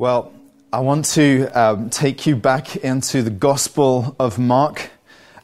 Well, I want to um, take you back into the Gospel of Mark.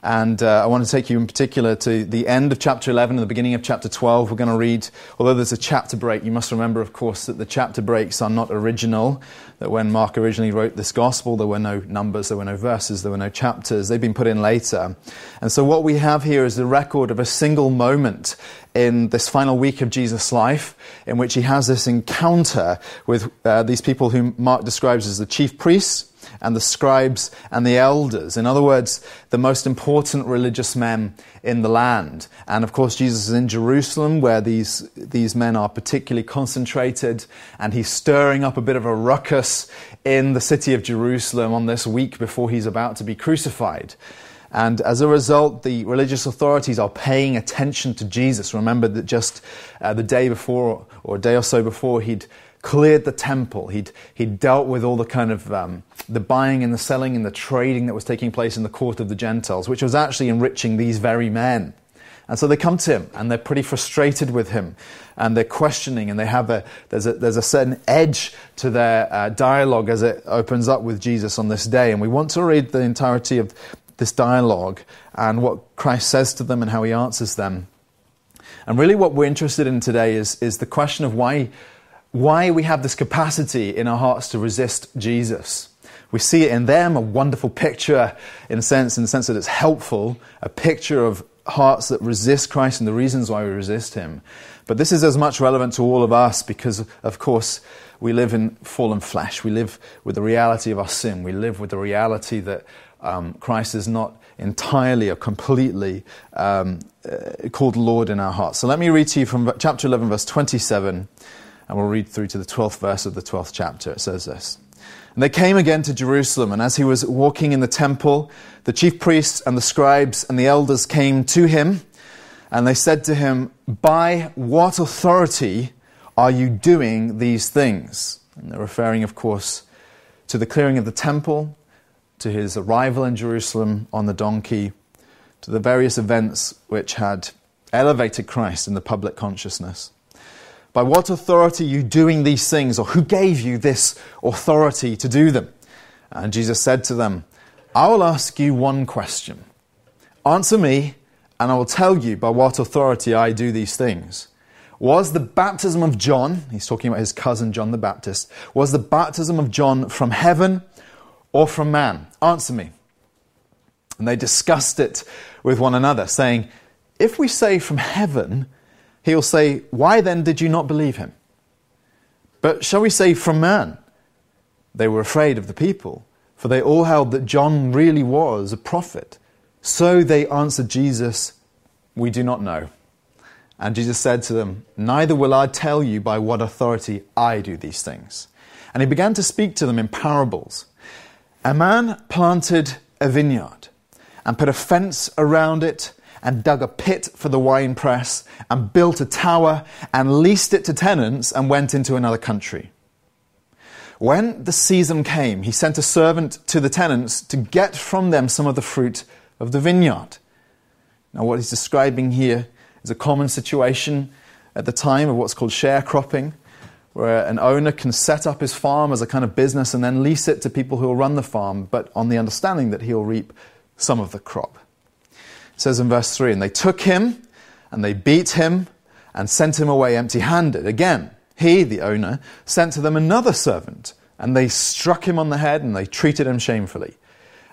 And uh, I want to take you in particular to the end of chapter 11 and the beginning of chapter 12. We're going to read, although there's a chapter break, you must remember, of course, that the chapter breaks are not original. That when Mark originally wrote this gospel, there were no numbers, there were no verses, there were no chapters. They've been put in later. And so what we have here is the record of a single moment in this final week of Jesus' life in which he has this encounter with uh, these people whom Mark describes as the chief priests and the scribes and the elders. In other words, the most important religious men in the land. And of course, Jesus is in Jerusalem where these, these men are particularly concentrated, and he's stirring up a bit of a ruckus in the city of Jerusalem on this week before he's about to be crucified. And as a result, the religious authorities are paying attention to Jesus. Remember that just uh, the day before, or a day or so before, he'd cleared the temple. He'd, he'd dealt with all the kind of um, the buying and the selling and the trading that was taking place in the court of the Gentiles, which was actually enriching these very men. And so they come to him and they're pretty frustrated with him and they're questioning and they have a, there's a, there's a certain edge to their uh, dialogue as it opens up with Jesus on this day. And we want to read the entirety of this dialogue and what Christ says to them and how he answers them. And really what we're interested in today is, is the question of why why we have this capacity in our hearts to resist Jesus. We see it in them, a wonderful picture in a sense, in the sense that it's helpful, a picture of hearts that resist Christ and the reasons why we resist Him. But this is as much relevant to all of us because, of course, we live in fallen flesh. We live with the reality of our sin. We live with the reality that um, Christ is not entirely or completely um, uh, called Lord in our hearts. So let me read to you from chapter 11, verse 27 and we'll read through to the 12th verse of the 12th chapter. It says this. And they came again to Jerusalem, and as he was walking in the temple, the chief priests and the scribes and the elders came to him, and they said to him, By what authority are you doing these things? And they're referring, of course, to the clearing of the temple, to his arrival in Jerusalem on the donkey, to the various events which had elevated Christ in the public consciousness. By what authority are you doing these things, or who gave you this authority to do them? And Jesus said to them, I will ask you one question. Answer me, and I will tell you by what authority I do these things. Was the baptism of John, he's talking about his cousin John the Baptist, was the baptism of John from heaven or from man? Answer me. And they discussed it with one another, saying, If we say from heaven, he'll say, Why then did you not believe him? But shall we say from man? They were afraid of the people, for they all held that John really was a prophet. So they answered Jesus, We do not know. And Jesus said to them, Neither will I tell you by what authority I do these things. And he began to speak to them in parables. A man planted a vineyard and put a fence around it and dug a pit for the wine press and built a tower and leased it to tenants and went into another country. When the season came, he sent a servant to the tenants to get from them some of the fruit of the vineyard. Now, what he's describing here is a common situation at the time of what's called sharecropping, where an owner can set up his farm as a kind of business and then lease it to people who will run the farm, but on the understanding that he'll reap some of the crop. It says in verse 3 And they took him and they beat him and sent him away empty handed. Again, he, the owner, sent to them another servant and they struck him on the head and they treated him shamefully.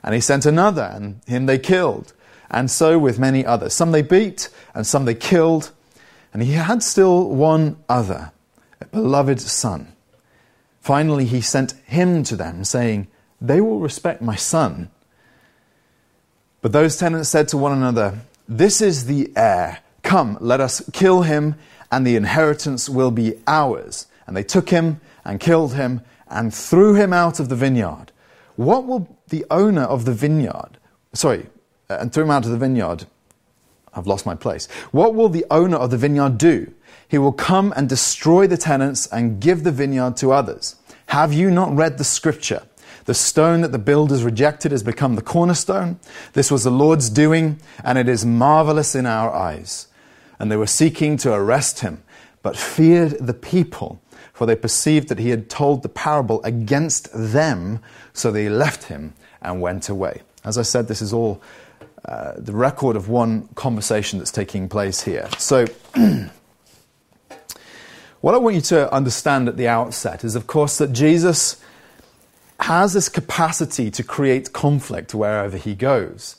And he sent another and him they killed. And so with many others. Some they beat and some they killed. And he had still one other, a beloved son. Finally, he sent him to them, saying, They will respect my son. But those tenants said to one another, This is the heir. Come, let us kill him, and the inheritance will be ours. And they took him and killed him and threw him out of the vineyard. What will the owner of the vineyard, sorry, uh, and threw him out of the vineyard? I've lost my place. What will the owner of the vineyard do? He will come and destroy the tenants and give the vineyard to others. Have you not read the scripture? The stone that the builders rejected has become the cornerstone. This was the Lord's doing, and it is marvelous in our eyes. And they were seeking to arrest him, but feared the people for they perceived that he had told the parable against them, so they left him and went away. As I said, this is all uh, the record of one conversation that's taking place here. So, what I want you to understand at the outset is, of course, that Jesus has this capacity to create conflict wherever he goes.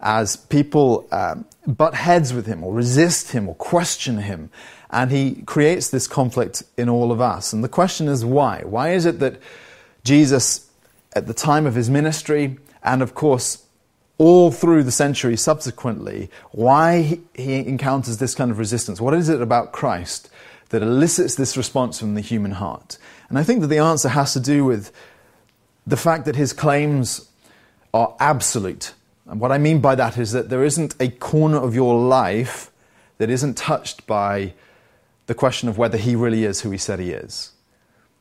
As people um, butt heads with him, or resist him, or question him, and he creates this conflict in all of us. And the question is why? Why is it that Jesus, at the time of his ministry, and of course, all through the centuries subsequently, why he encounters this kind of resistance? What is it about Christ that elicits this response from the human heart? And I think that the answer has to do with the fact that his claims are absolute. And what I mean by that is that there isn't a corner of your life that isn't touched by the question of whether he really is who he said he is.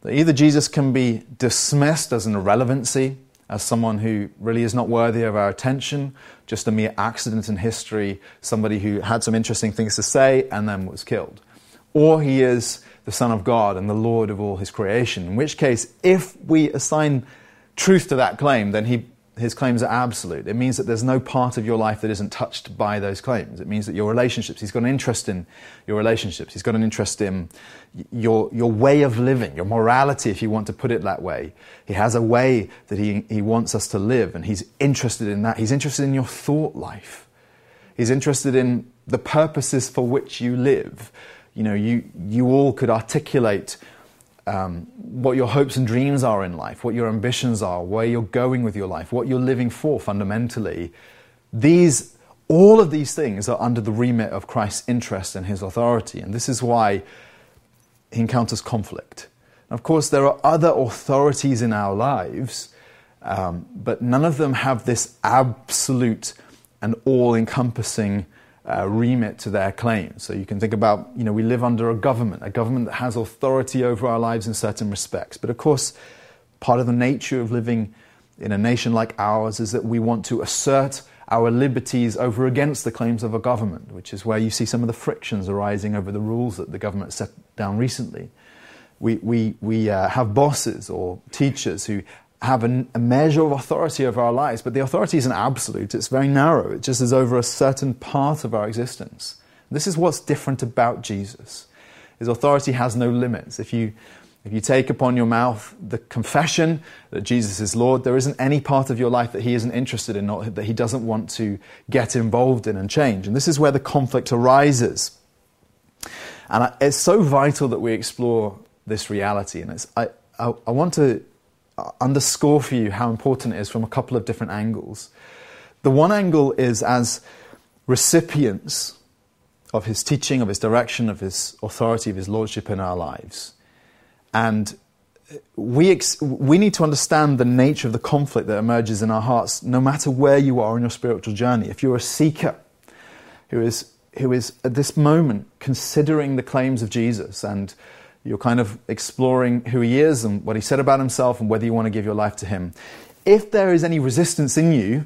That either Jesus can be dismissed as an irrelevancy, as someone who really is not worthy of our attention, just a mere accident in history, somebody who had some interesting things to say and then was killed. Or he is the Son of God and the Lord of all his creation, in which case, if we assign truth to that claim, then he his claims are absolute. It means that there's no part of your life that isn't touched by those claims. It means that your relationships, he's got an interest in your relationships. He's got an interest in your, your way of living, your morality, if you want to put it that way. He has a way that he, he wants us to live, and he's interested in that. He's interested in your thought life. He's interested in the purposes for which you live. You know, you, you all could articulate um, what your hopes and dreams are in life, what your ambitions are, where you're going with your life, what you're living for fundamentally. These, all of these things are under the remit of Christ's interest and his authority. And this is why he encounters conflict. of course, there are other authorities in our lives, um, but none of them have this absolute and all encompassing uh, remit to their claims. So you can think about, you know, we live under a government, a government that has authority over our lives in certain respects. But of course, part of the nature of living in a nation like ours is that we want to assert our liberties over against the claims of a government, which is where you see some of the frictions arising over the rules that the government set down recently. We, we, we uh, have bosses or teachers who have a, a, measure of authority over our lives, but the authority isn't absolute, it's very narrow. It just is over a certain part of our existence. This is what's different about Jesus. His authority has no limits. If you, if you take upon your mouth the confession that Jesus is Lord, there isn't any part of your life that he isn't interested in, or that he doesn't want to get involved in and change. And this is where the conflict arises. And it's so vital that we explore this reality. And I, I, I want to Uh, underscore for you how important it is from a couple of different angles. The one angle is as recipients of his teaching, of his direction, of his authority, of his lordship in our lives. And we, ex- we need to understand the nature of the conflict that emerges in our hearts, no matter where you are in your spiritual journey. If you're a seeker who is, who is at this moment considering the claims of Jesus and you're kind of exploring who he is and what he said about himself and whether you want to give your life to him. If there is any resistance in you,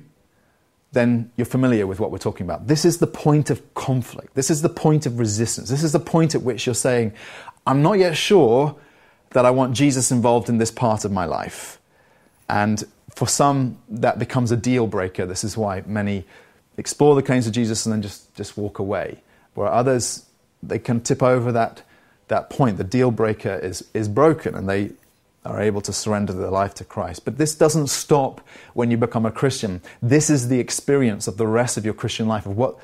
then you're familiar with what we're talking about. This is the point of conflict. This is the point of resistance. This is the point at which you're saying, I'm not yet sure that I want Jesus involved in this part of my life. And for some, that becomes a deal breaker. This is why many explore the claims of Jesus and then just, just walk away. Where others, they can tip over that that point, the deal breaker is, is broken and they are able to surrender their life to Christ. But this doesn't stop when you become a Christian. This is the experience of the rest of your Christian life, of what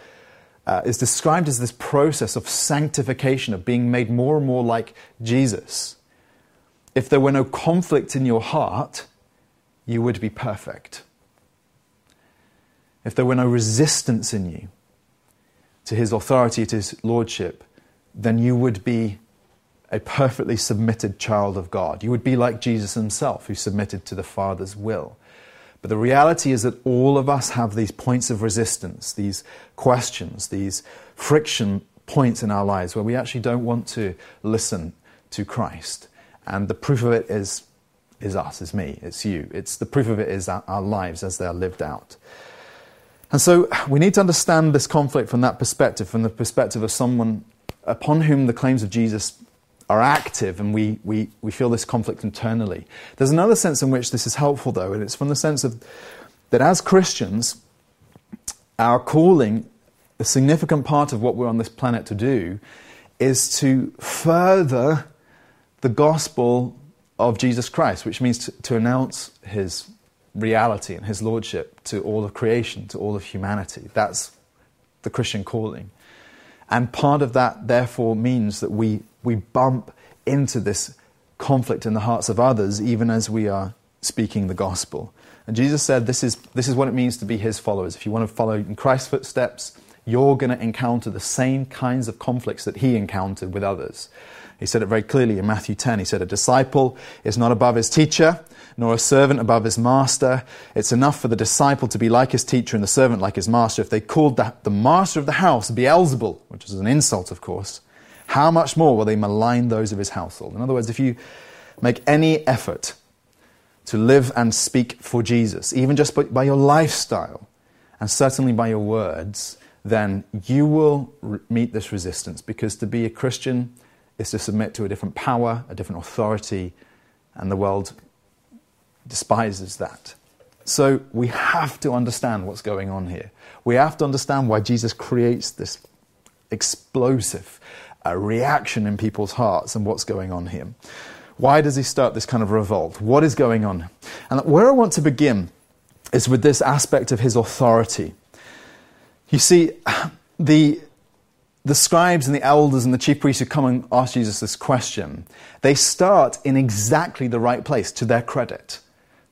uh, is described as this process of sanctification, of being made more and more like Jesus. If there were no conflict in your heart, you would be perfect. If there were no resistance in you to his authority, to his lordship, then you would be a perfectly submitted child of God. You would be like Jesus himself, who submitted to the Father's will. But the reality is that all of us have these points of resistance, these questions, these friction points in our lives where we actually don't want to listen to Christ. And the proof of it is, is us, is me, it's you. It's the proof of it is our lives as they are lived out. And so we need to understand this conflict from that perspective, from the perspective of someone upon whom the claims of Jesus are active and we, we, we feel this conflict internally. There's another sense in which this is helpful, though, and it's from the sense of that as Christians, our calling, a significant part of what we're on this planet to do, is to further the gospel of Jesus Christ, which means to, to announce his reality and his lordship to all of creation, to all of humanity. That's the Christian calling. And part of that, therefore, means that we, we bump into this conflict in the hearts of others, even as we are speaking the gospel. And Jesus said this is, this is what it means to be his followers. If you want to follow in Christ's footsteps, you're going to encounter the same kinds of conflicts that he encountered with others. He said it very clearly in Matthew 10. He said, A disciple is not above his teacher, nor a servant above his master. It's enough for the disciple to be like his teacher and the servant like his master. If they called the, the master of the house Beelzebul, which is an insult, of course, how much more will they malign those of his household? In other words, if you make any effort to live and speak for Jesus, even just by, your lifestyle, and certainly by your words, then you will meet this resistance because to be a Christian is to submit to a different power, a different authority, and the world despises that. So we have to understand what's going on here. We have to understand why Jesus creates this explosive uh, reaction in people's hearts and what's going on here. Why does he start this kind of revolt? What is going on? And where I want to begin is with this aspect of his authority. You see, the the scribes and the elders and the chief priests who come and ask Jesus this question, they start in exactly the right place to their credit.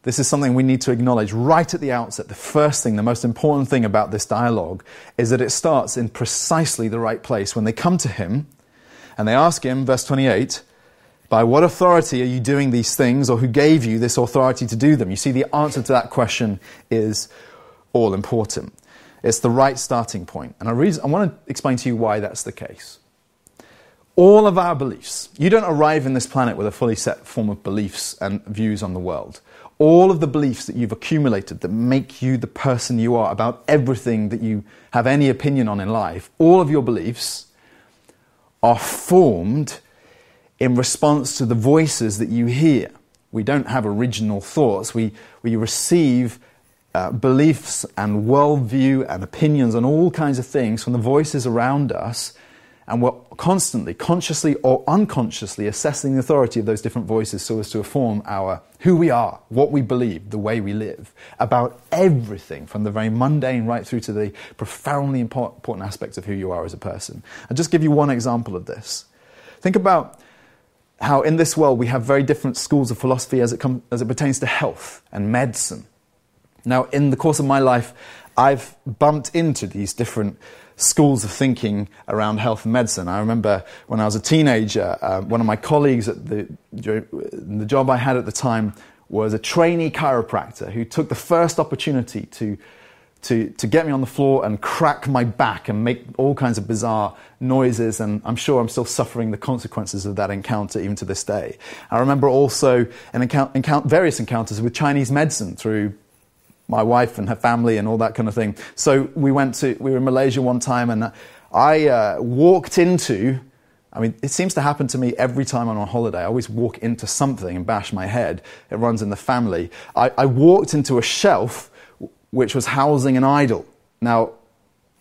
This is something we need to acknowledge right at the outset. The first thing, the most important thing about this dialogue is that it starts in precisely the right place. When they come to him and they ask him, verse 28, by what authority are you doing these things, or who gave you this authority to do them? You see, the answer to that question is all important. It's the right starting point. And I, reason, I want to explain to you why that's the case. All of our beliefs, you don't arrive in this planet with a fully set form of beliefs and views on the world. All of the beliefs that you've accumulated that make you the person you are about everything that you have any opinion on in life, all of your beliefs are formed in response to the voices that you hear. We don't have original thoughts. We, we receive uh, beliefs and worldview and opinions and all kinds of things from the voices around us, and we're constantly, consciously or unconsciously, assessing the authority of those different voices so as to inform our who we are, what we believe, the way we live, about everything from the very mundane right through to the profoundly important aspects of who you are as a person. I'll just give you one example of this. Think about how in this world we have very different schools of philosophy as it, come, as it pertains to health and medicine now, in the course of my life, I've bumped into these different schools of thinking around health and medicine. I remember when I was a teenager, uh, one of my colleagues at the, the job I had at the time was a trainee chiropractor who took the first opportunity to, to, to get me on the floor and crack my back and make all kinds of bizarre noises. And I'm sure I'm still suffering the consequences of that encounter even to this day. I remember also an account, various encounters with Chinese medicine through my wife and her family and all that kind of thing. So we went to, we were in Malaysia one time and I uh, walked into, I mean, it seems to happen to me every time I'm on holiday. I always walk into something and bash my head. It runs in the family. I, I walked into a shelf which was housing an idol. Now,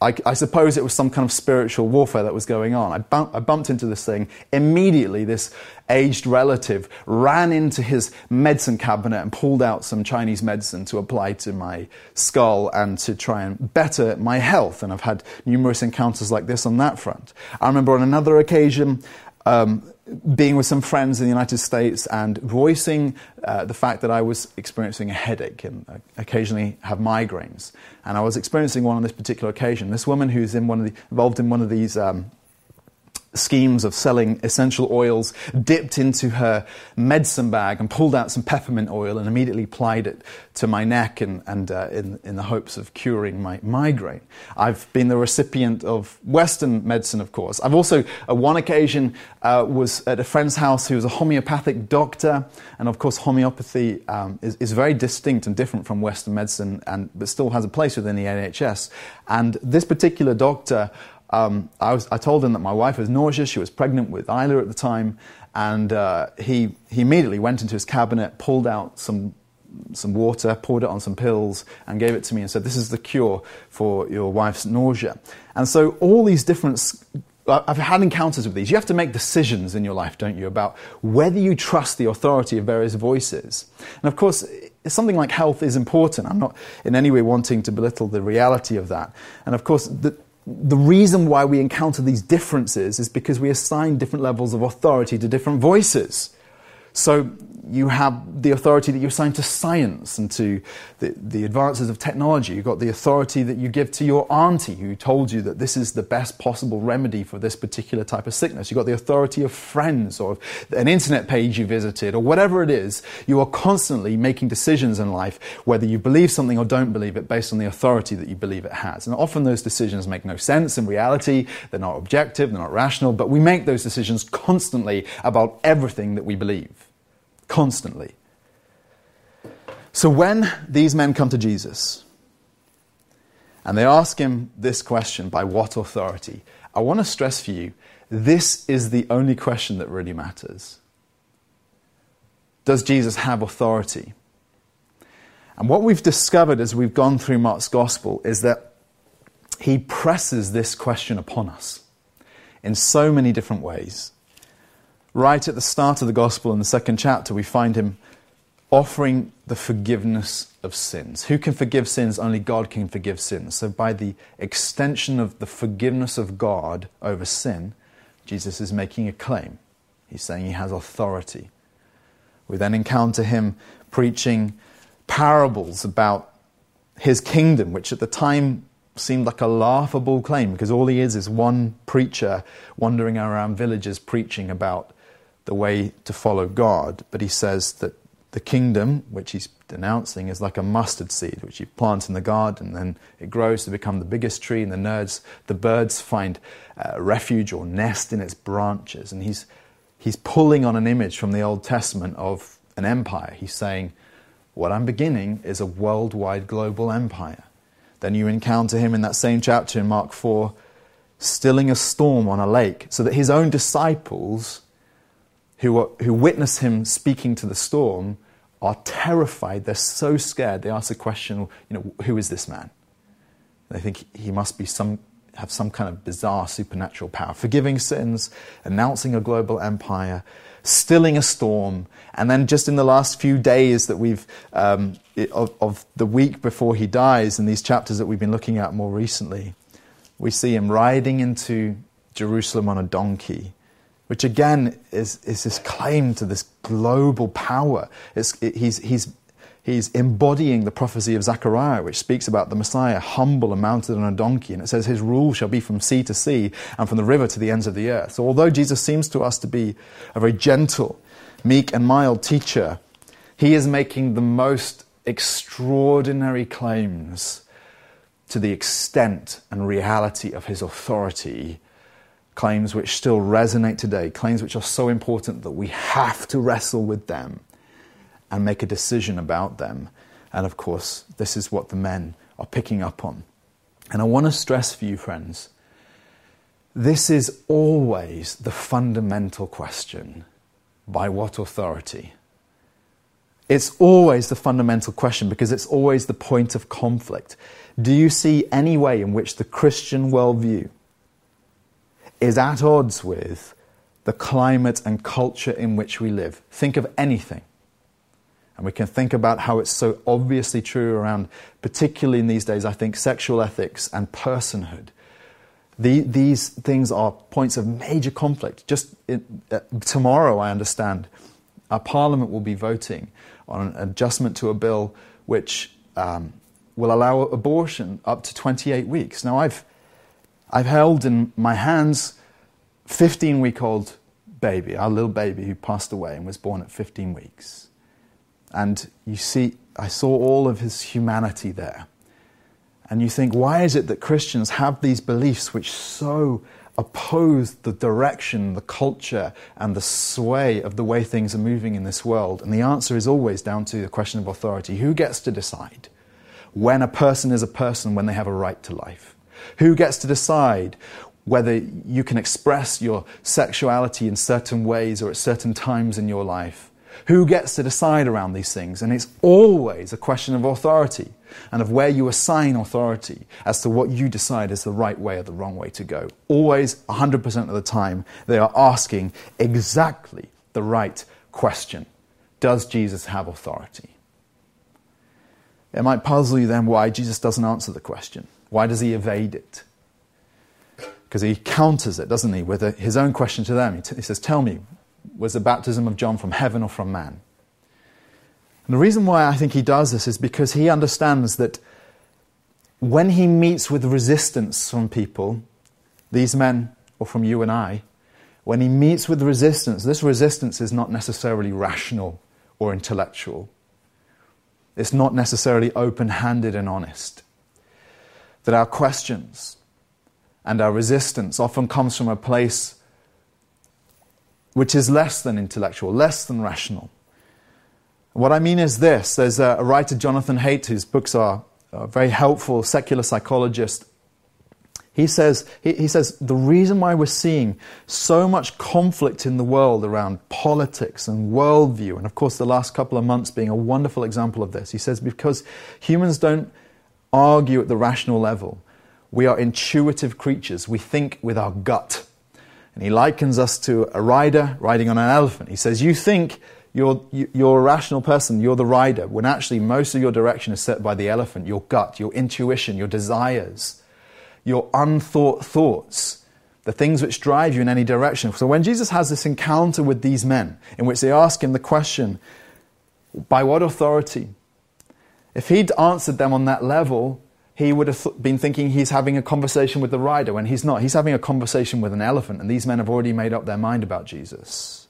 I, I, suppose it was some kind of spiritual warfare that was going on. I, bump, I, bumped into this thing. Immediately, this aged relative ran into his medicine cabinet and pulled out some Chinese medicine to apply to my skull and to try and better my health. And I've had numerous encounters like this on that front. I remember on another occasion, um, being with some friends in the United States and voicing uh, the fact that I was experiencing a headache and uh, occasionally have migraines. And I was experiencing one on this particular occasion. This woman who's in one of the, involved in one of these um, schemes of selling essential oils, dipped into her medicine bag and pulled out some peppermint oil and immediately applied it to my neck and, and uh, in, in the hopes of curing my migraine. I've been the recipient of Western medicine, of course. I've also, at one occasion, uh, was at a friend's house who was a homeopathic doctor, and of course, homeopathy um, is, is very distinct and different from Western medicine, and but still has a place within the NHS. And this particular doctor um, I, was, I told him that my wife was nauseous. She was pregnant with Isla at the time. And uh, he, he immediately went into his cabinet, pulled out some, some water, poured it on some pills, and gave it to me and said, This is the cure for your wife's nausea. And so, all these different I've had encounters with these. You have to make decisions in your life, don't you, about whether you trust the authority of various voices. And of course, something like health is important. I'm not in any way wanting to belittle the reality of that. And of course, the, the reason why we encounter these differences is because we assign different levels of authority to different voices. So you have the authority that you assign to science and to the, the advances of technology. You've got the authority that you give to your auntie who told you that this is the best possible remedy for this particular type of sickness. You've got the authority of friends or an internet page you visited or whatever it is. You are constantly making decisions in life whether you believe something or don't believe it based on the authority that you believe it has. And often those decisions make no sense in reality. They're not objective, they're not rational, but we make those decisions constantly about everything that we believe constantly. So when these men come to Jesus and they ask him this question by what authority, I want to stress for you this is the only question that really matters. Does Jesus have authority? And what we've discovered as we've gone through Mark's gospel is that he presses this question upon us in so many different ways right at the start of the gospel in the second chapter, we find him offering the forgiveness of sins. Who can forgive sins? Only God can forgive sins. So, by the extension of the forgiveness of God over sin, Jesus is making a claim. He's saying he has authority. We then encounter him preaching parables about his kingdom, which at the time seemed like a laughable claim because all he is is one preacher wandering around villages preaching about the way to follow God, but he says that the kingdom, which he's denouncing, is like a mustard seed, which you plant in the garden, and then it grows to become the biggest tree, and the nerds, the birds find uh, refuge or nest in its branches. And he's, he's pulling on an image from the Old Testament of an empire. He's saying, What I'm beginning is a worldwide global empire. Then you encounter him in that same chapter in Mark 4, stilling a storm on a lake, so that his own disciples who, are, who witness him speaking to the storm are terrified. They're so scared. They ask the question, you know, who is this man? They think he must be some, have some kind of bizarre supernatural power, forgiving sins, announcing a global empire, stilling a storm. And then just in the last few days that we've, um, of, of the week before he dies, in these chapters that we've been looking at more recently, we see him riding into Jerusalem on a donkey which again is, is this claim to this global power. It, he's, he's, he's embodying the prophecy of Zechariah, which speaks about the Messiah humble and mounted on a donkey. And it says, His rule shall be from sea to sea and from the river to the ends of the earth. So, although Jesus seems to us to be a very gentle, meek, and mild teacher, he is making the most extraordinary claims to the extent and reality of his authority claims which still resonate today, claims which are so important that we have to wrestle with them and make a decision about them. And of course, this is what the men are picking up on. And I want to stress for you, friends, this is always the fundamental question by what authority? It's always the fundamental question because it's always the point of conflict. Do you see any way in which the Christian worldview is at odds with the climate and culture in which we live. Think of anything. And we can think about how it's so obviously true around, particularly in these days, I think, sexual ethics and personhood. The, these things are points of major conflict. Just in, uh, tomorrow, I understand, our parliament will be voting on an adjustment to a bill which um, will allow abortion up to 28 weeks. Now, I've I've held in my hands 15 week old baby, our little baby who passed away and was born at 15 weeks. And you see, I saw all of his humanity there. And you think, why is it that Christians have these beliefs which so oppose the direction, the culture, and the sway of the way things are moving in this world? And the answer is always down to the question of authority. Who gets to decide when a person is a person when they have a right to life? Who gets to decide whether you can express your sexuality in certain ways or at certain times in your life. Who gets to decide around these things? And it's always a question of authority and of where you assign authority as to what you decide is the right way or the wrong way to go. Always, 100% of the time, they are asking exactly the right question Does Jesus have authority? It might puzzle you then why Jesus doesn't answer the question. Why does he evade it? Because he counters it, doesn't he, with a, his own question to them. He, t- he says, Tell me, was the baptism of John from heaven or from man? And the reason why I think he does this is because he understands that when he meets with resistance from people, these men or from you and I, when he meets with resistance, this resistance is not necessarily rational or intellectual. It's not necessarily open handed and honest. That our questions and our resistance often comes from a place which is less than intellectual, less than rational. What I mean is this there's a, writer, Jonathan Haidt, whose books are very helpful, secular psychologist. He says, he, he says, the reason why we're seeing so much conflict in the world around politics and worldview, and of course the last couple of months being a wonderful example of this, he says, because humans don't argue at the rational level. We are intuitive creatures. We think with our gut. And he likens us to a rider riding on an elephant. He says, You think you're, you're a rational person, you're the rider, when actually most of your direction is set by the elephant, your gut, your intuition, your desires, your unthought thoughts, the things which drive you in any direction. So when Jesus has this encounter with these men, in which they ask him the question, By what authority? If he'd answered them on that level, he would have th- been thinking he's having a conversation with the rider when he's not. He's having a conversation with an elephant, and these men have already made up their mind about Jesus.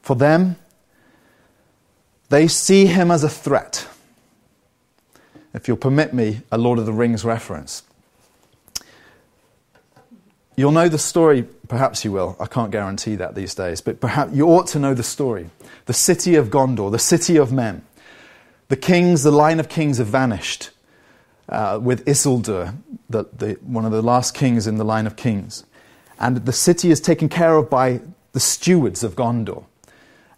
For them, they see him as a threat. If you'll permit me, a Lord of the Rings reference. You'll know the story, perhaps you will. I can't guarantee that these days, but perhaps you ought to know the story. The city of Gondor, the city of men. The kings, the line of kings have vanished uh, with Isildur, the, the, one of the last kings in the line of kings. And the city is taken care of by the stewards of Gondor.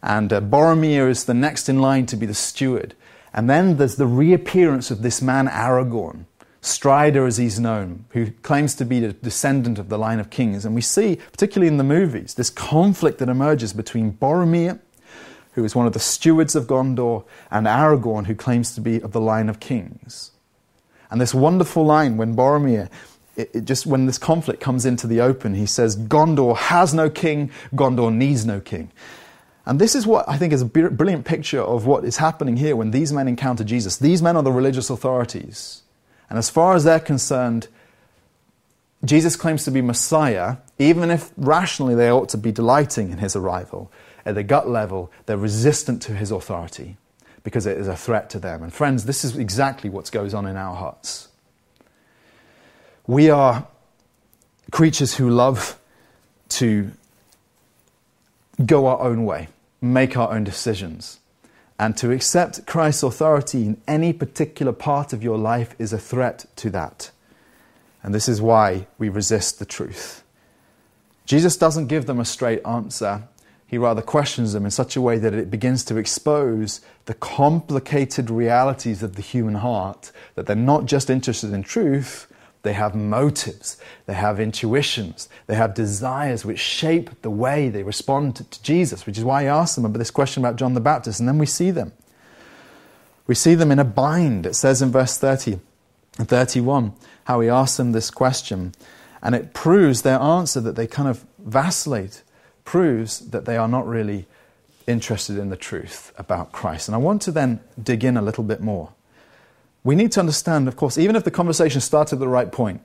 And uh, Boromir is the next in line to be the steward. And then there's the reappearance of this man, Aragorn, Strider as he's known, who claims to be the descendant of the line of kings. And we see, particularly in the movies, this conflict that emerges between Boromir, who is one of the stewards of Gondor, and Aragorn, who claims to be of the line of kings. And this wonderful line when Boromir, it, it just when this conflict comes into the open, he says, Gondor has no king, Gondor needs no king. And this is what I think is a brilliant picture of what is happening here when these men encounter Jesus. These men are the religious authorities. And as far as they're concerned, Jesus claims to be Messiah, even if rationally they ought to be delighting in his arrival. At the gut level, they're resistant to his authority because it is a threat to them. And friends, this is exactly what goes on in our hearts. We are creatures who love to go our own way, make our own decisions. And to accept Christ's authority in any particular part of your life is a threat to that. And this is why we resist the truth. Jesus doesn't give them a straight answer he rather questions them in such a way that it begins to expose the complicated realities of the human heart, that they're not just interested in truth, they have motives, they have intuitions, they have desires which shape the way they respond to Jesus, which is why he asks them about this question about John the Baptist, and then we see them. We see them in a bind. It says in verse 30 and 31 how he asks them this question, and it proves their answer that they kind of vacillate proves that they are not really interested in the truth about Christ. And I want to then dig in a little bit more. We need to understand, of course, even if the conversation started at the right point,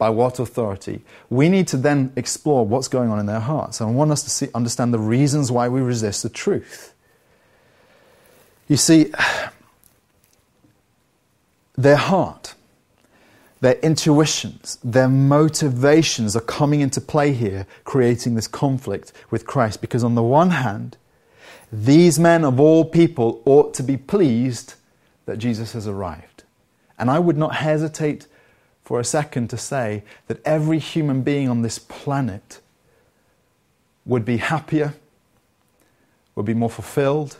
by what authority, we need to then explore what's going on in their hearts. And I want us to see, understand the reasons why we resist the truth. You see, their heart their intuitions, their motivations are coming into play here, creating this conflict with Christ. Because on the one hand, these men of all people ought to be pleased that Jesus has arrived. And I would not hesitate for a second to say that every human being on this planet would be happier, would be more fulfilled,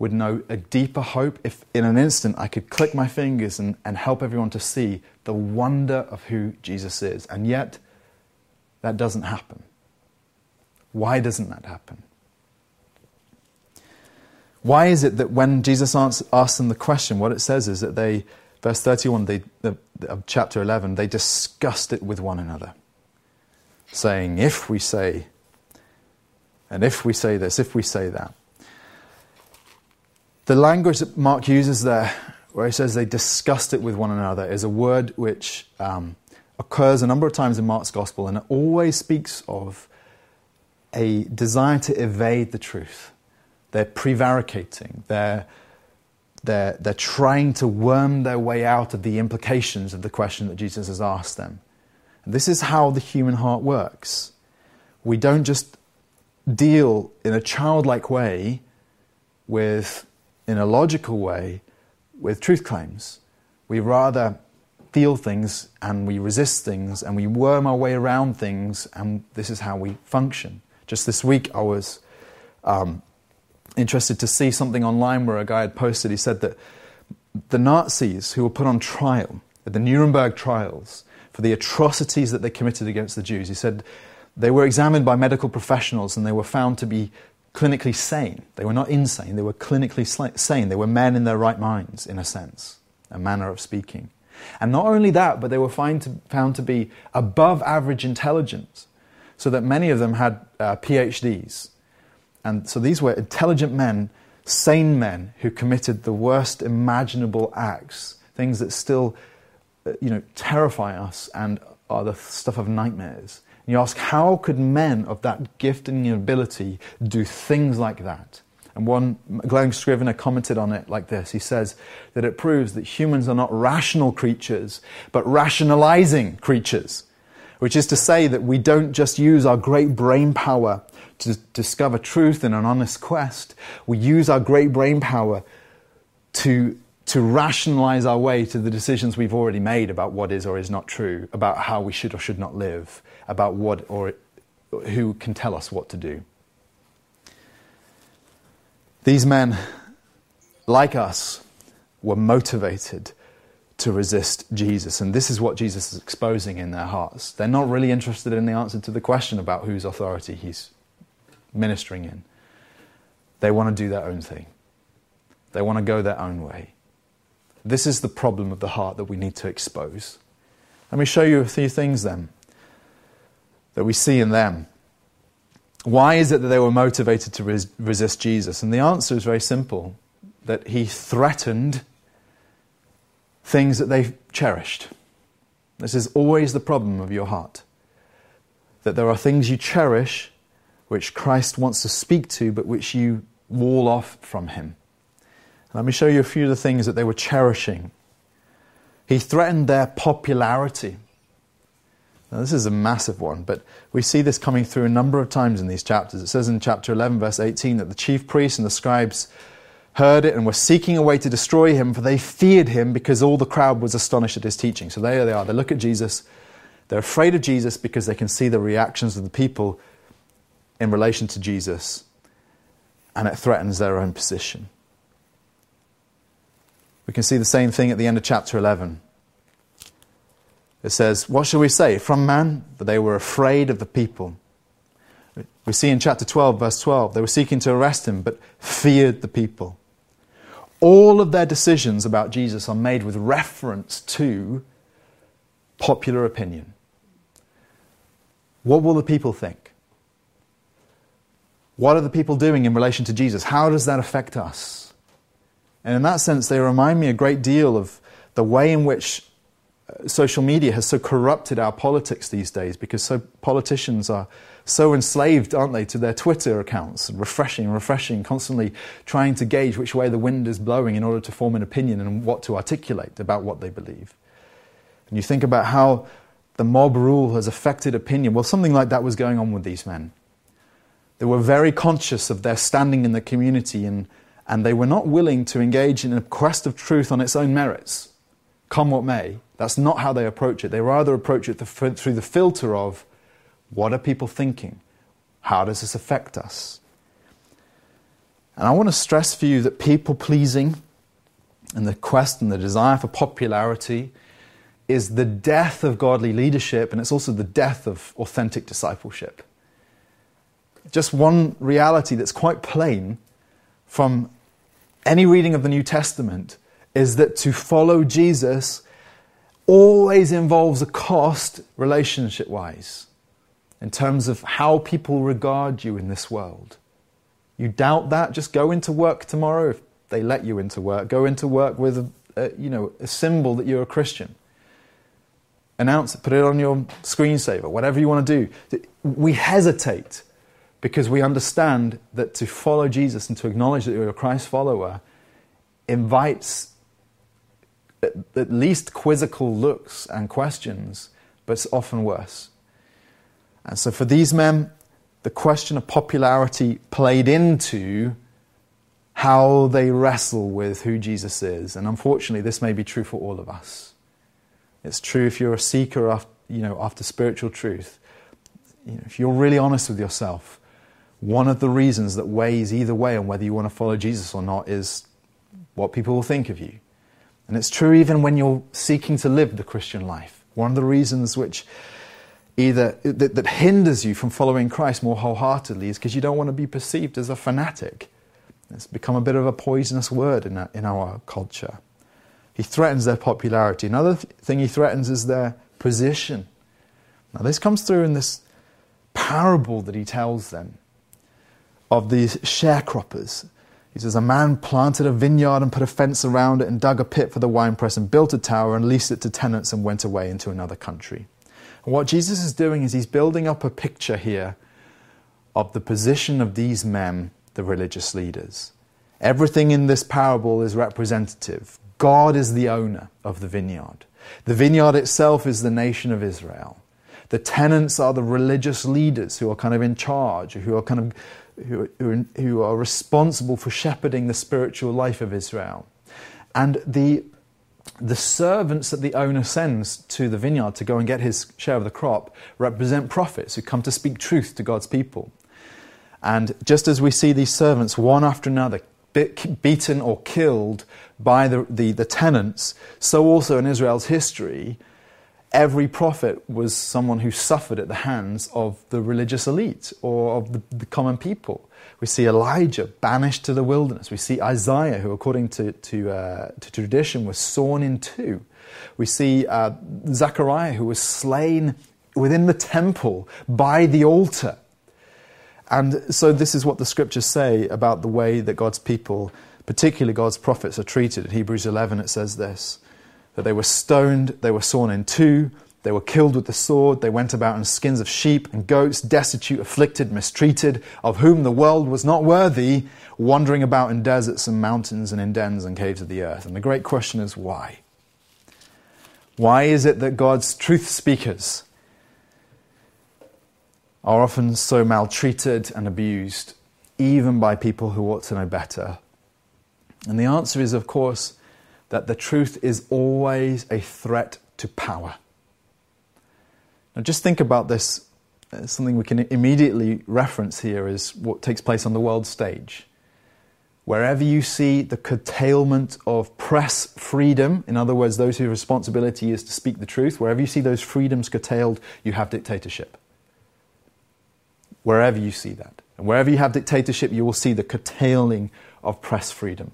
would know a deeper hope if in an instant I could click my fingers and, and help everyone to see the wonder of who Jesus is. And yet, that doesn't happen. Why doesn't that happen? Why is it that when Jesus asks them the question, what it says is that they, verse 31 they, the, of chapter 11, they discussed it with one another, saying, If we say, and if we say this, if we say that. The language that Mark uses there, where he says they discussed it with one another, is a word which um, occurs a number of times in Mark's gospel, and it always speaks of a desire to evade the truth. They're prevaricating. They're, they're, they're trying to worm their way out of the implications of the question that Jesus has asked them. And this is how the human heart works. We don't just deal in a childlike way with, in a logical way, with truth claims. We rather feel things and we resist things and we worm our way around things, and this is how we function. Just this week, I was um, interested to see something online where a guy had posted, he said that the Nazis who were put on trial at the Nuremberg trials for the atrocities that they committed against the Jews, he said they were examined by medical professionals and they were found to be clinically sane. They were not insane, they were clinically sane. They were men in their right minds, in a sense, a manner of speaking. And not only that, but they were to, found to be above average intelligence, so that many of them had uh, PhDs. And so these were intelligent men, sane men who committed the worst imaginable acts, things that still uh, you know, terrify us and are the stuff of nightmares. You ask, how could men of that gift and ability do things like that? And one, Glen Scrivener commented on it like this. He says that it proves that humans are not rational creatures, but rationalizing creatures. Which is to say that we don't just use our great brain power to discover truth in an honest quest. We use our great brain power to, to rationalize our way to the decisions we've already made about what is or is not true, about how we should or should not live, about what or who can tell us what to do. These men, like us, were motivated to resist Jesus. And this is what Jesus is exposing in their hearts. They're not really interested in the answer to the question about whose authority he's ministering in. They want to do their own thing, they want to go their own way. This is the problem of the heart that we need to expose. Let me show you a few things then that we see in them. Why is it that they were motivated to res- resist Jesus? And the answer is very simple that he threatened things that they cherished. This is always the problem of your heart. That there are things you cherish which Christ wants to speak to, but which you wall off from him. Let me show you a few of the things that they were cherishing. He threatened their popularity. Now, this is a massive one, but we see this coming through a number of times in these chapters. It says in chapter 11, verse 18, that the chief priests and the scribes heard it and were seeking a way to destroy him, for they feared him because all the crowd was astonished at his teaching. So there they are. They look at Jesus. They're afraid of Jesus because they can see the reactions of the people in relation to Jesus, and it threatens their own position. We can see the same thing at the end of chapter 11. It says, What shall we say? From man? But they were afraid of the people. We see in chapter 12, verse 12, they were seeking to arrest him, but feared the people. All of their decisions about Jesus are made with reference to popular opinion. What will the people think? What are the people doing in relation to Jesus? How does that affect us? And in that sense, they remind me a great deal of the way in which uh, social media has so corrupted our politics these days because so politicians are so enslaved, aren't they, to their Twitter accounts, refreshing, refreshing, constantly trying to gauge which way the wind is blowing in order to form an opinion and what to articulate about what they believe. And you think about how the mob rule has affected opinion. Well, something like that was going on with these men. They were very conscious of their standing in the community and, and they were not willing to engage in a quest of truth on its own merits. come what may. That's not how they approach it. They rather approach it through the filter of what are people thinking? How does this affect us? And I want to stress for you that people pleasing and the quest and the desire for popularity is the death of godly leadership and it's also the death of authentic discipleship. Just one reality that's quite plain from any reading of the New Testament is that to follow Jesus always involves a cost relationship wise in terms of how people regard you in this world. You doubt that? Just go into work tomorrow if they let you into work. Go into work with a, a you know, a symbol that you're a Christian. Announce it, put it on your screensaver, whatever you want to do. We hesitate because we understand that to follow Jesus and to acknowledge that you're a Christ follower invites at least quizzical looks and questions, but it's often worse. And so for these men, the question of popularity played into how they wrestle with who Jesus is. And unfortunately, this may be true for all of us. It's true if you're a seeker after, you know, after spiritual truth. You know, if you're really honest with yourself, one of the reasons that weighs either way on whether you want to follow Jesus or not is what people will think of you. And it's true even when you're seeking to live the Christian life. One of the reasons which either that, that hinders you from following Christ more wholeheartedly is because you don't want to be perceived as a fanatic. It's become a bit of a poisonous word in our, in our culture. He threatens their popularity. Another th- thing he threatens is their position. Now, this comes through in this parable that he tells them of these sharecroppers. He says, A man planted a vineyard and put a fence around it and dug a pit for the winepress and built a tower and leased it to tenants and went away into another country. And what Jesus is doing is he's building up a picture here of the position of these men, the religious leaders. Everything in this parable is representative. God is the owner of the vineyard. The vineyard itself is the nation of Israel. The tenants are the religious leaders who are kind of in charge, who are kind of who, who, who are responsible for shepherding the spiritual life of Israel. And the the servants that the owner sends to the vineyard to go and get his share of the crop represent prophets who come to speak truth to God's people. And just as we see these servants, one after another, beaten or killed by the, the, the tenants, so also in Israel's history, every prophet was someone who suffered at the hands of the religious elite or of the, the, common people. We see Elijah banished to the wilderness. We see Isaiah, who, according to, to, uh, to tradition, was sawn in two. We see uh, Zechariah, who was slain within the temple by the altar. And so, this is what the scriptures say about the way that God's people, particularly God's prophets, are treated. In Hebrews 11, it says this that they were stoned, they were sawn in two, they were killed with the sword, they went about in skins of sheep and goats, destitute, afflicted, mistreated, of whom the world was not worthy, wandering about in deserts and mountains and in dens and caves of the earth. And the great question is why? Why is it that God's truth speakers are often so maltreated and abused, even by people who ought to know better? And the answer is, of course, that the truth is always a threat to power. Now, just think about this. Uh, something we can immediately reference here is what takes place on the world stage. Wherever you see the curtailment of press freedom, in other words, those whose responsibility is to speak the truth, wherever you see those freedoms curtailed, you have dictatorship. Wherever you see that. And wherever you have dictatorship, you will see the curtailing of press freedom.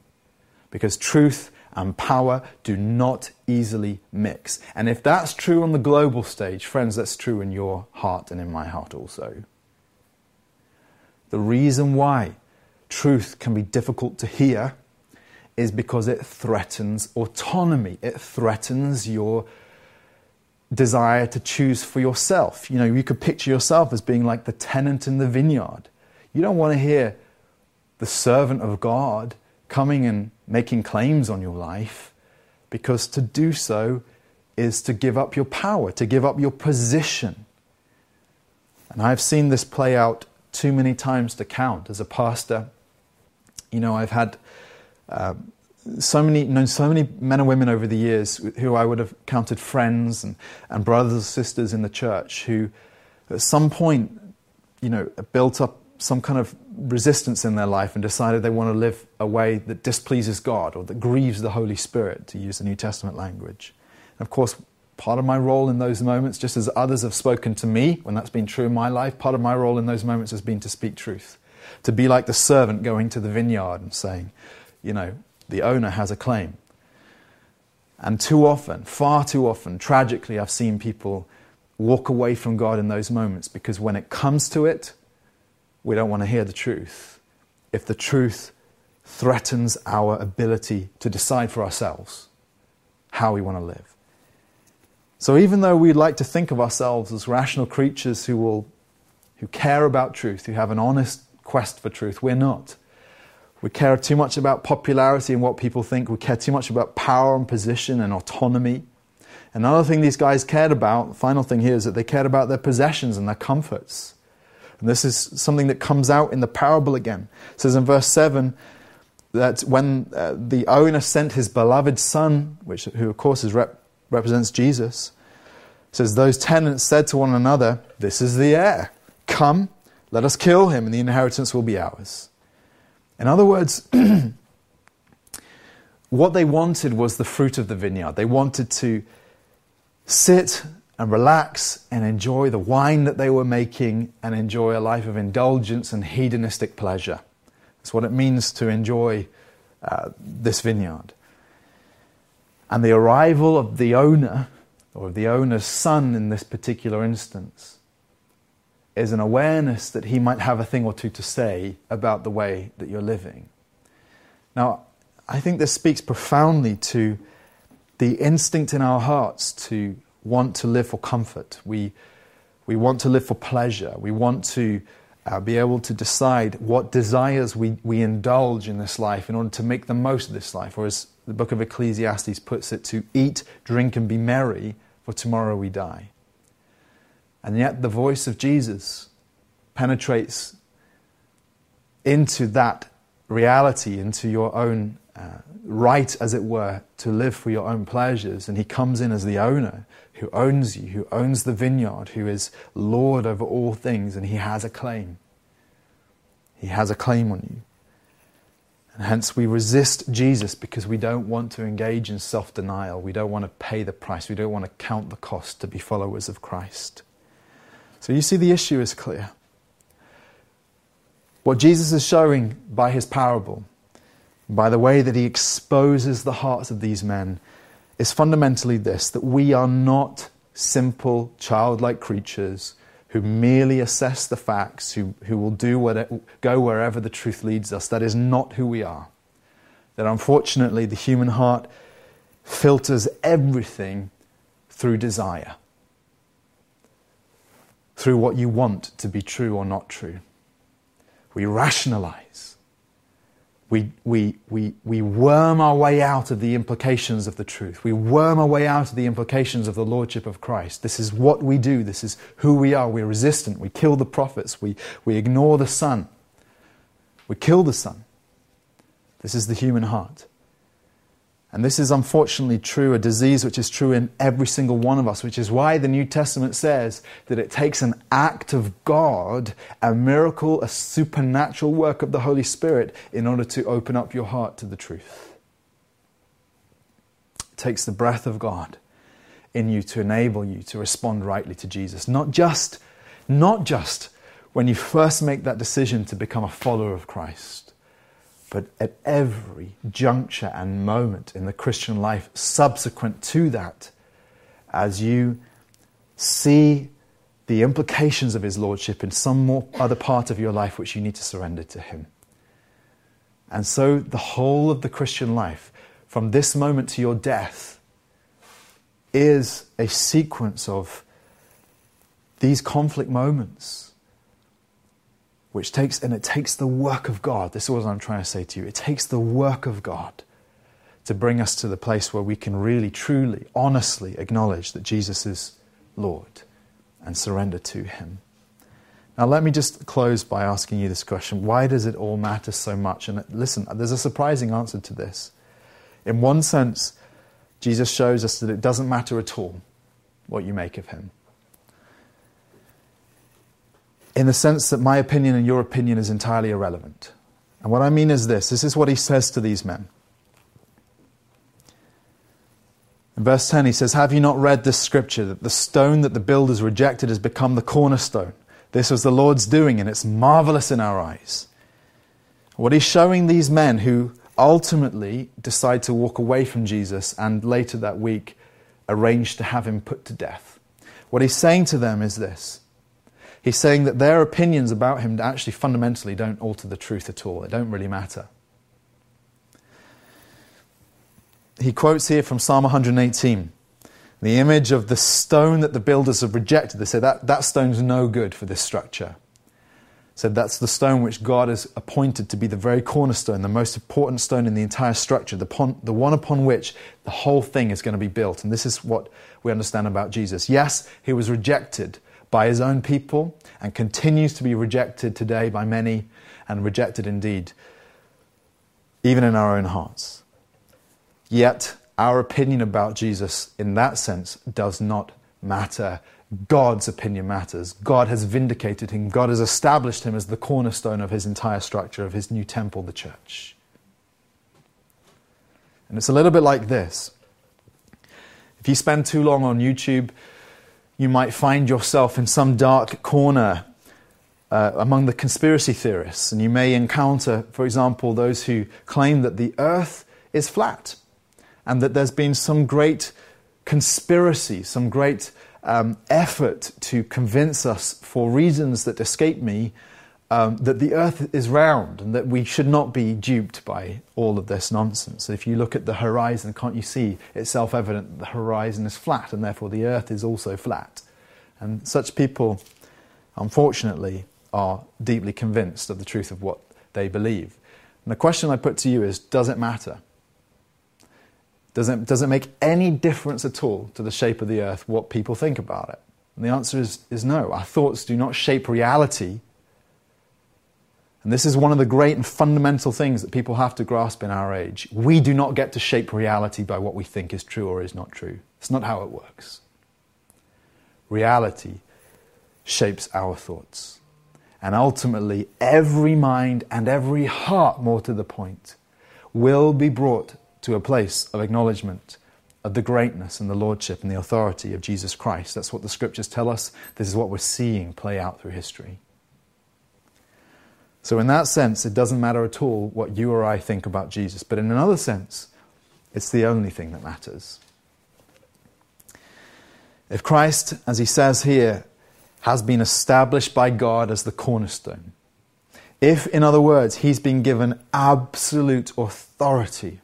Because truth and power do not easily mix. And if that's true on the global stage, friends, that's true in your heart and in my heart also. The reason why truth can be difficult to hear is because it threatens autonomy, it threatens your desire to choose for yourself. You know, you could picture yourself as being like the tenant in the vineyard. You don't want to hear the servant of God coming and making claims on your life because to do so is to give up your power, to give up your position. And I've seen this play out too many times to count as a pastor. You know, I've had uh, so many, known so many men and women over the years who I would have counted friends and, and brothers and sisters in the church who, at some point, you know, built up some kind of resistance in their life and decided they want to live a way that displeases God or that grieves the Holy Spirit, to use the New Testament language. And of course, part of my role in those moments, just as others have spoken to me when that's been true in my life, part of my role in those moments has been to speak truth. To be like the servant going to the vineyard and saying, you know, the owner has a claim. And too often, far too often, tragically, I've seen people walk away from God in those moments because when it comes to it, we don't want to hear the truth. If the truth threatens our ability to decide for ourselves how we want to live. So even though we'd like to think of ourselves as rational creatures who will who care about truth, who have an honest quest for truth, we're not. We care too much about popularity and what people think. We care too much about power and position and autonomy. Another thing these guys cared about, the final thing here, is that they cared about their possessions and their comforts. And this is something that comes out in the parable again. It says in verse 7 that when uh, the owner sent his beloved son, which, who of course rep- represents Jesus, says, Those tenants said to one another, This is the heir. Come, let us kill him, and the inheritance will be ours. In other words, what they wanted was the fruit of the vineyard. They wanted to sit and relax and enjoy the wine that they were making and enjoy a life of indulgence and hedonistic pleasure. That's what it means to enjoy uh, this vineyard. And the arrival of the owner, or the owner's son in this particular instance, is an awareness that he might have a thing or two to say about the way that you're living. Now, I think this speaks profoundly to the instinct in our hearts to want to live for comfort. We, we want to live for pleasure. We want to uh, be able to decide what desires we, we indulge in this life in order to make the most of this life. Or as the book of Ecclesiastes puts it, to eat, drink, and be merry, for tomorrow we die. And yet the voice of Jesus penetrates into that reality, into your own uh, right, as it were, to live for your own pleasures. And he comes in as the owner who owns you, who owns the vineyard, who is Lord over all things, and he has a claim. He has a claim on you. And hence we resist Jesus because we don't want to engage in self denial. We don't want to pay the price. We don't want to count the cost to be followers of Christ. So you see, the issue is clear. What Jesus is showing by his parable, by the way that he exposes the hearts of these men, is fundamentally this that we are not simple, childlike creatures who merely assess the facts, who, who will do what go wherever the truth leads us. That is not who we are. That unfortunately, the human heart filters everything through desire, through what you want to be true or not true. We rationalize we, we, we, we worm our way out of the implications of the truth. We worm our way out of the implications of the Lordship of Christ. This is what we do. This is who we are. We're resistant. We kill the prophets. We, we ignore the Son. We kill the Son. This is the human heart. And this is unfortunately true, a disease which is true in every single one of us, which is why the New Testament says that it takes an act of God, a miracle, a supernatural work of the Holy Spirit in order to open up your heart to the truth. It takes the breath of God in you to enable you to respond rightly to Jesus. Not just, not just when you first make that decision to become a follower of Christ but at every juncture and moment in the Christian life subsequent to that, as you see the implications of His Lordship in some more other part of your life which you need to surrender to Him. And so the whole of the Christian life, from this moment to your death, is a sequence of these conflict moments which takes, and it takes the work of God. This is what I'm trying to say to you. It takes the work of God to bring us to the place where we can really, truly, honestly acknowledge that Jesus is Lord and surrender to Him. Now, let me just close by asking you this question Why does it all matter so much? And listen, there's a surprising answer to this. In one sense, Jesus shows us that it doesn't matter at all what you make of him. In the sense that my opinion and your opinion is entirely irrelevant. And what I mean is this this is what he says to these men. In verse 10, he says, Have you not read this scripture that the stone that the builders rejected has become the cornerstone? This was the Lord's doing, and it's marvelous in our eyes. What he's showing these men who ultimately decide to walk away from Jesus and later that week arrange to have him put to death. What he's saying to them is this He's saying that their opinions about him actually fundamentally don't alter the truth at all, they don't really matter. he quotes here from Psalm 118 the image of the stone that the builders have rejected. They say that, that stone's no good for this structure. Said that's the stone which God has appointed to be the very cornerstone, the most important stone in the entire structure, the, pon, the one upon which the whole thing is going to be built. And this is what we understand about Jesus. Yes, he was rejected by his own people and continues to be rejected today by many, and rejected indeed, even in our own hearts. Yet, our opinion about Jesus in that sense does not matter. God's opinion matters. God has vindicated him. God has established him as the cornerstone of his entire structure, of his new temple, the church. And it's a little bit like this. If you spend too long on YouTube, you might find yourself in some dark corner uh, among the conspiracy theorists, and you may encounter, for example, those who claim that the earth is flat and that there's been some great conspiracy, some great um, effort to convince us, for reasons that escape me, um, that the earth is round and that we should not be duped by all of this nonsense. If you look at the horizon, can't you see it's self evident that the horizon is flat and therefore the earth is also flat? And such people, unfortunately, are deeply convinced of the truth of what they believe. And the question I put to you is does it matter? Does it, does it make any difference at all to the shape of the earth what people think about it? And the answer is, is no. Our thoughts do not shape reality. And this is one of the great and fundamental things that people have to grasp in our age. We do not get to shape reality by what we think is true or is not true. It's not how it works. Reality shapes our thoughts. And ultimately, every mind and every heart, more to the point, will be brought to a place of acknowledgement of the greatness and the lordship and the authority of Jesus Christ. That's what the scriptures tell us. This is what we're seeing play out through history. So, in that sense, it doesn't matter at all what you or I think about Jesus. But in another sense, it's the only thing that matters. If Christ, as he says here, has been established by God as the cornerstone, if, in other words, he's been given absolute authority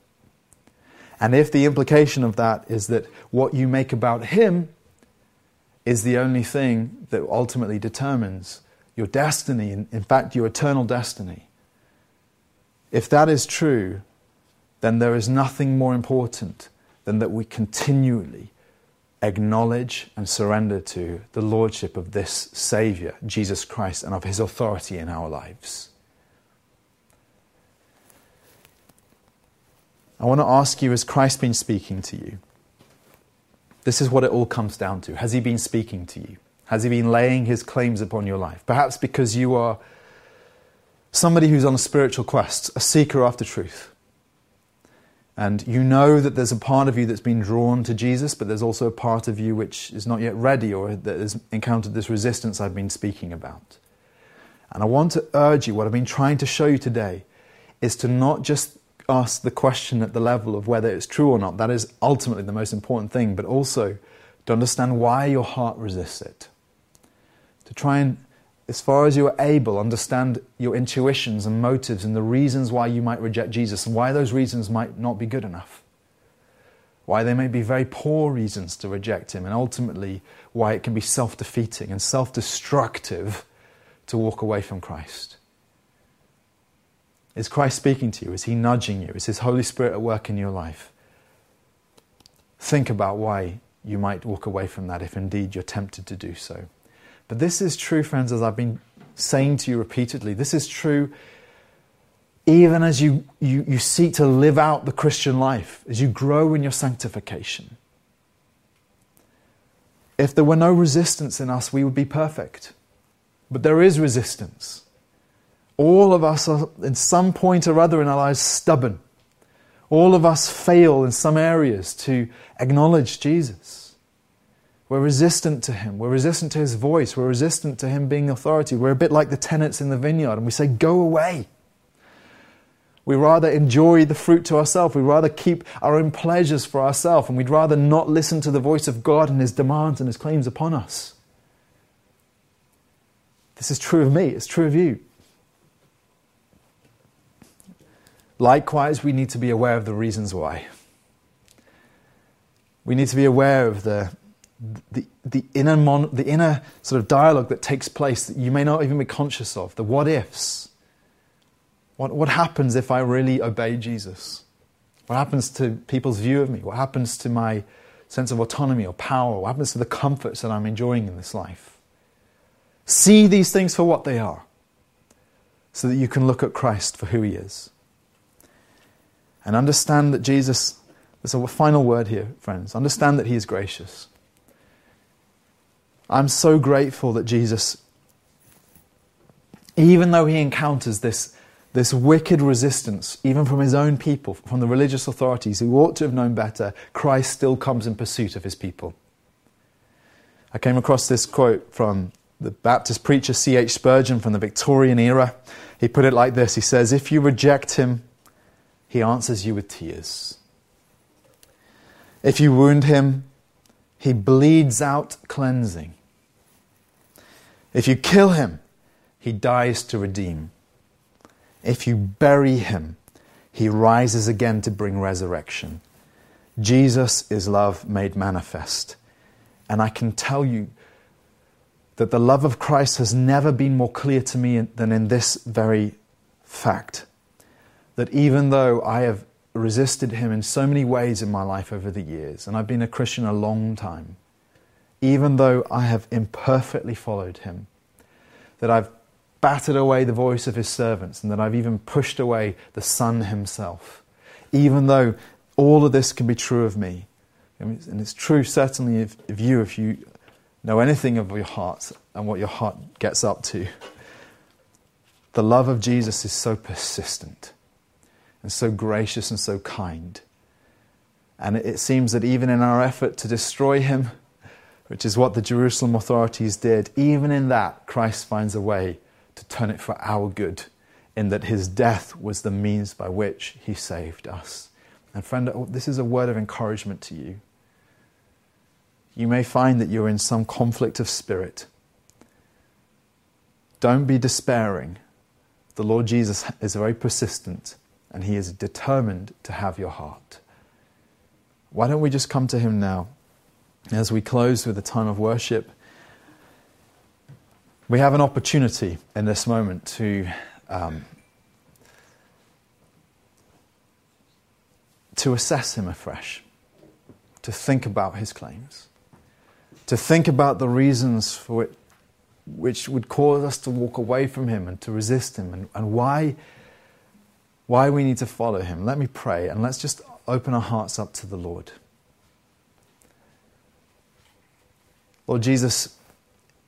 and if the implication of that is that what you make about him is the only thing that ultimately determines your destiny, in fact, your eternal destiny, if that is true, then there is nothing more important than that we continually acknowledge and surrender to the lordship of this Savior, Jesus Christ, and of his authority in our lives. I want to ask you has Christ been speaking to you? This is what it all comes down to. Has he been speaking to you? Has he been laying his claims upon your life? Perhaps because you are somebody who's on a spiritual quest, a seeker after truth. And you know that there's a part of you that's been drawn to Jesus, but there's also a part of you which is not yet ready or that has encountered this resistance I've been speaking about. And I want to urge you, what I've been trying to show you today, is to not just ask the question at the level of whether it's true or not. That is ultimately the most important thing, but also to understand why your heart resists it. To try and, as far as you are able, understand your intuitions and motives and the reasons why you might reject Jesus and why those reasons might not be good enough. Why they may be very poor reasons to reject Him, and ultimately why it can be self defeating and self destructive to walk away from Christ. Is Christ speaking to you? Is He nudging you? Is His Holy Spirit at work in your life? Think about why you might walk away from that if indeed you're tempted to do so. But this is true, friends, as I've been saying to you repeatedly. This is true even as you, you, you seek to live out the Christian life, as you grow in your sanctification. If there were no resistance in us, we would be perfect. But there is resistance. All of us are, in some point or other in our lives, stubborn. All of us fail in some areas to acknowledge Jesus. We're resistant to Him. We're resistant to His voice. We're resistant to Him being authority. We're a bit like the tenants in the vineyard, and we say, Go away. We rather enjoy the fruit to ourselves. We rather keep our own pleasures for ourselves, and we'd rather not listen to the voice of God and His demands and His claims upon us. This is true of me, it's true of you. Likewise, we need to be aware of the reasons why. We need to be aware of the, the, the, inner, mon, the inner sort of dialogue that takes place that you may not even be conscious of, the what ifs what, what happens if I really obey Jesus? What happens to people's view of me? What happens to my sense of autonomy or power? What happens to the comforts that I'm enjoying in this life? See these things for what they are so that you can look at Christ for who he is. And understand that Jesus, there's a final word here, friends. Understand that he is gracious. I'm so grateful that Jesus, even though he encounters this this wicked resistance, even from his own people, from the religious authorities who ought to have known better, Christ still comes in pursuit of his people. I came across this quote from the Baptist preacher C.H. Spurgeon from the Victorian era. He put it like this He says, If you reject him, he answers you with tears. If you wound him, he bleeds out cleansing. If you kill him, he dies to redeem. If you bury him, he rises again to bring resurrection. Jesus is love made manifest. And I can tell you that the love of Christ has never been more clear to me than in this very fact. That even though I have resisted him in so many ways in my life over the years, and I've been a Christian a long time, even though I have imperfectly followed him, that I've battered away the voice of his servants and that I've even pushed away the Son himself. Even though all of this can be true of me. And it's true certainly of, of you if you know anything of your heart and what your heart gets up to. The love of Jesus is so persistent and so gracious and so kind. And it seems that even in our effort to destroy him, which is what the Jerusalem authorities did, even in that, Christ finds a way to turn it for our good, in that his death was the means by which he saved us. And, friend, oh, this is a word of encouragement to you. You may find that you're in some conflict of spirit. Don't be despairing. The Lord Jesus is very persistent and he is determined to have your heart. Why don't we just come to him now as we close with a time of worship? We have an opportunity in this moment to, um, to assess him afresh, to think about his claims, to think about the reasons for it which would cause us to walk away from him and to resist him and, and why, why we need to follow him. Let me pray and let's just open our hearts up to the Lord. Lord Jesus,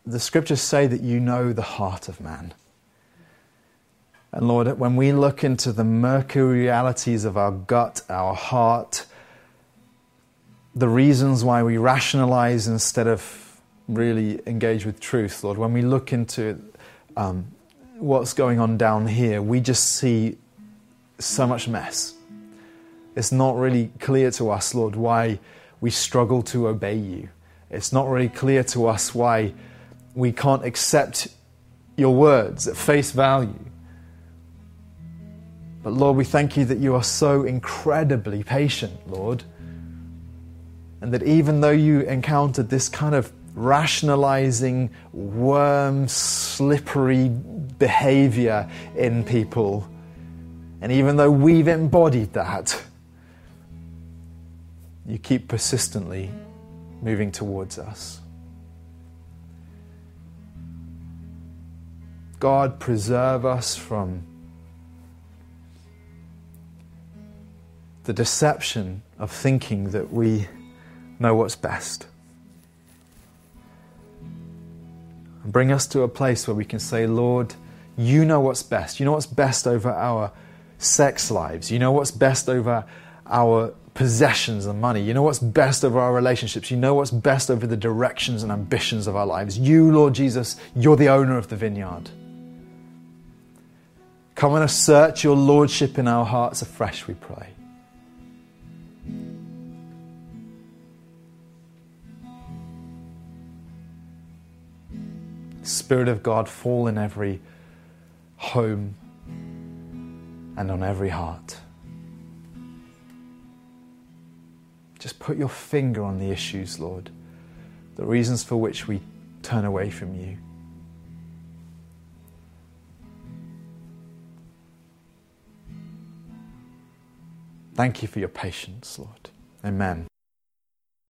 the scriptures say that you know the heart of man. And Lord, when we look into the murky realities of our gut, our heart, the reasons why we rationalize instead of really engage with truth, Lord, when we look into um, what's going on down here, we just see so much mess. It's not really clear to us, Lord, why we struggle to obey you. It's not really clear to us why we can't accept your words at face value. But Lord, we thank you that you are so incredibly patient, Lord. And that even though you encountered this kind of rationalizing, worm, slippery behavior in people, and even though we've embodied that, you keep persistently moving towards us. God, preserve us from the deception of thinking that we know what's best. Bring us to a place where we can say, Lord, you know what's best. You know what's best over our sex lives. You know what's best over our possessions and money. You know what's best over our relationships. You know what's best over the directions and ambitions of our lives. You, Lord Jesus, you're the owner of the vineyard. Come and assert your lordship in our hearts afresh, we pray. Spirit of God, fall in every home and on every heart. Just put your finger on the issues, Lord, the reasons for which we turn away from you. Thank you for your patience, Lord. Amen.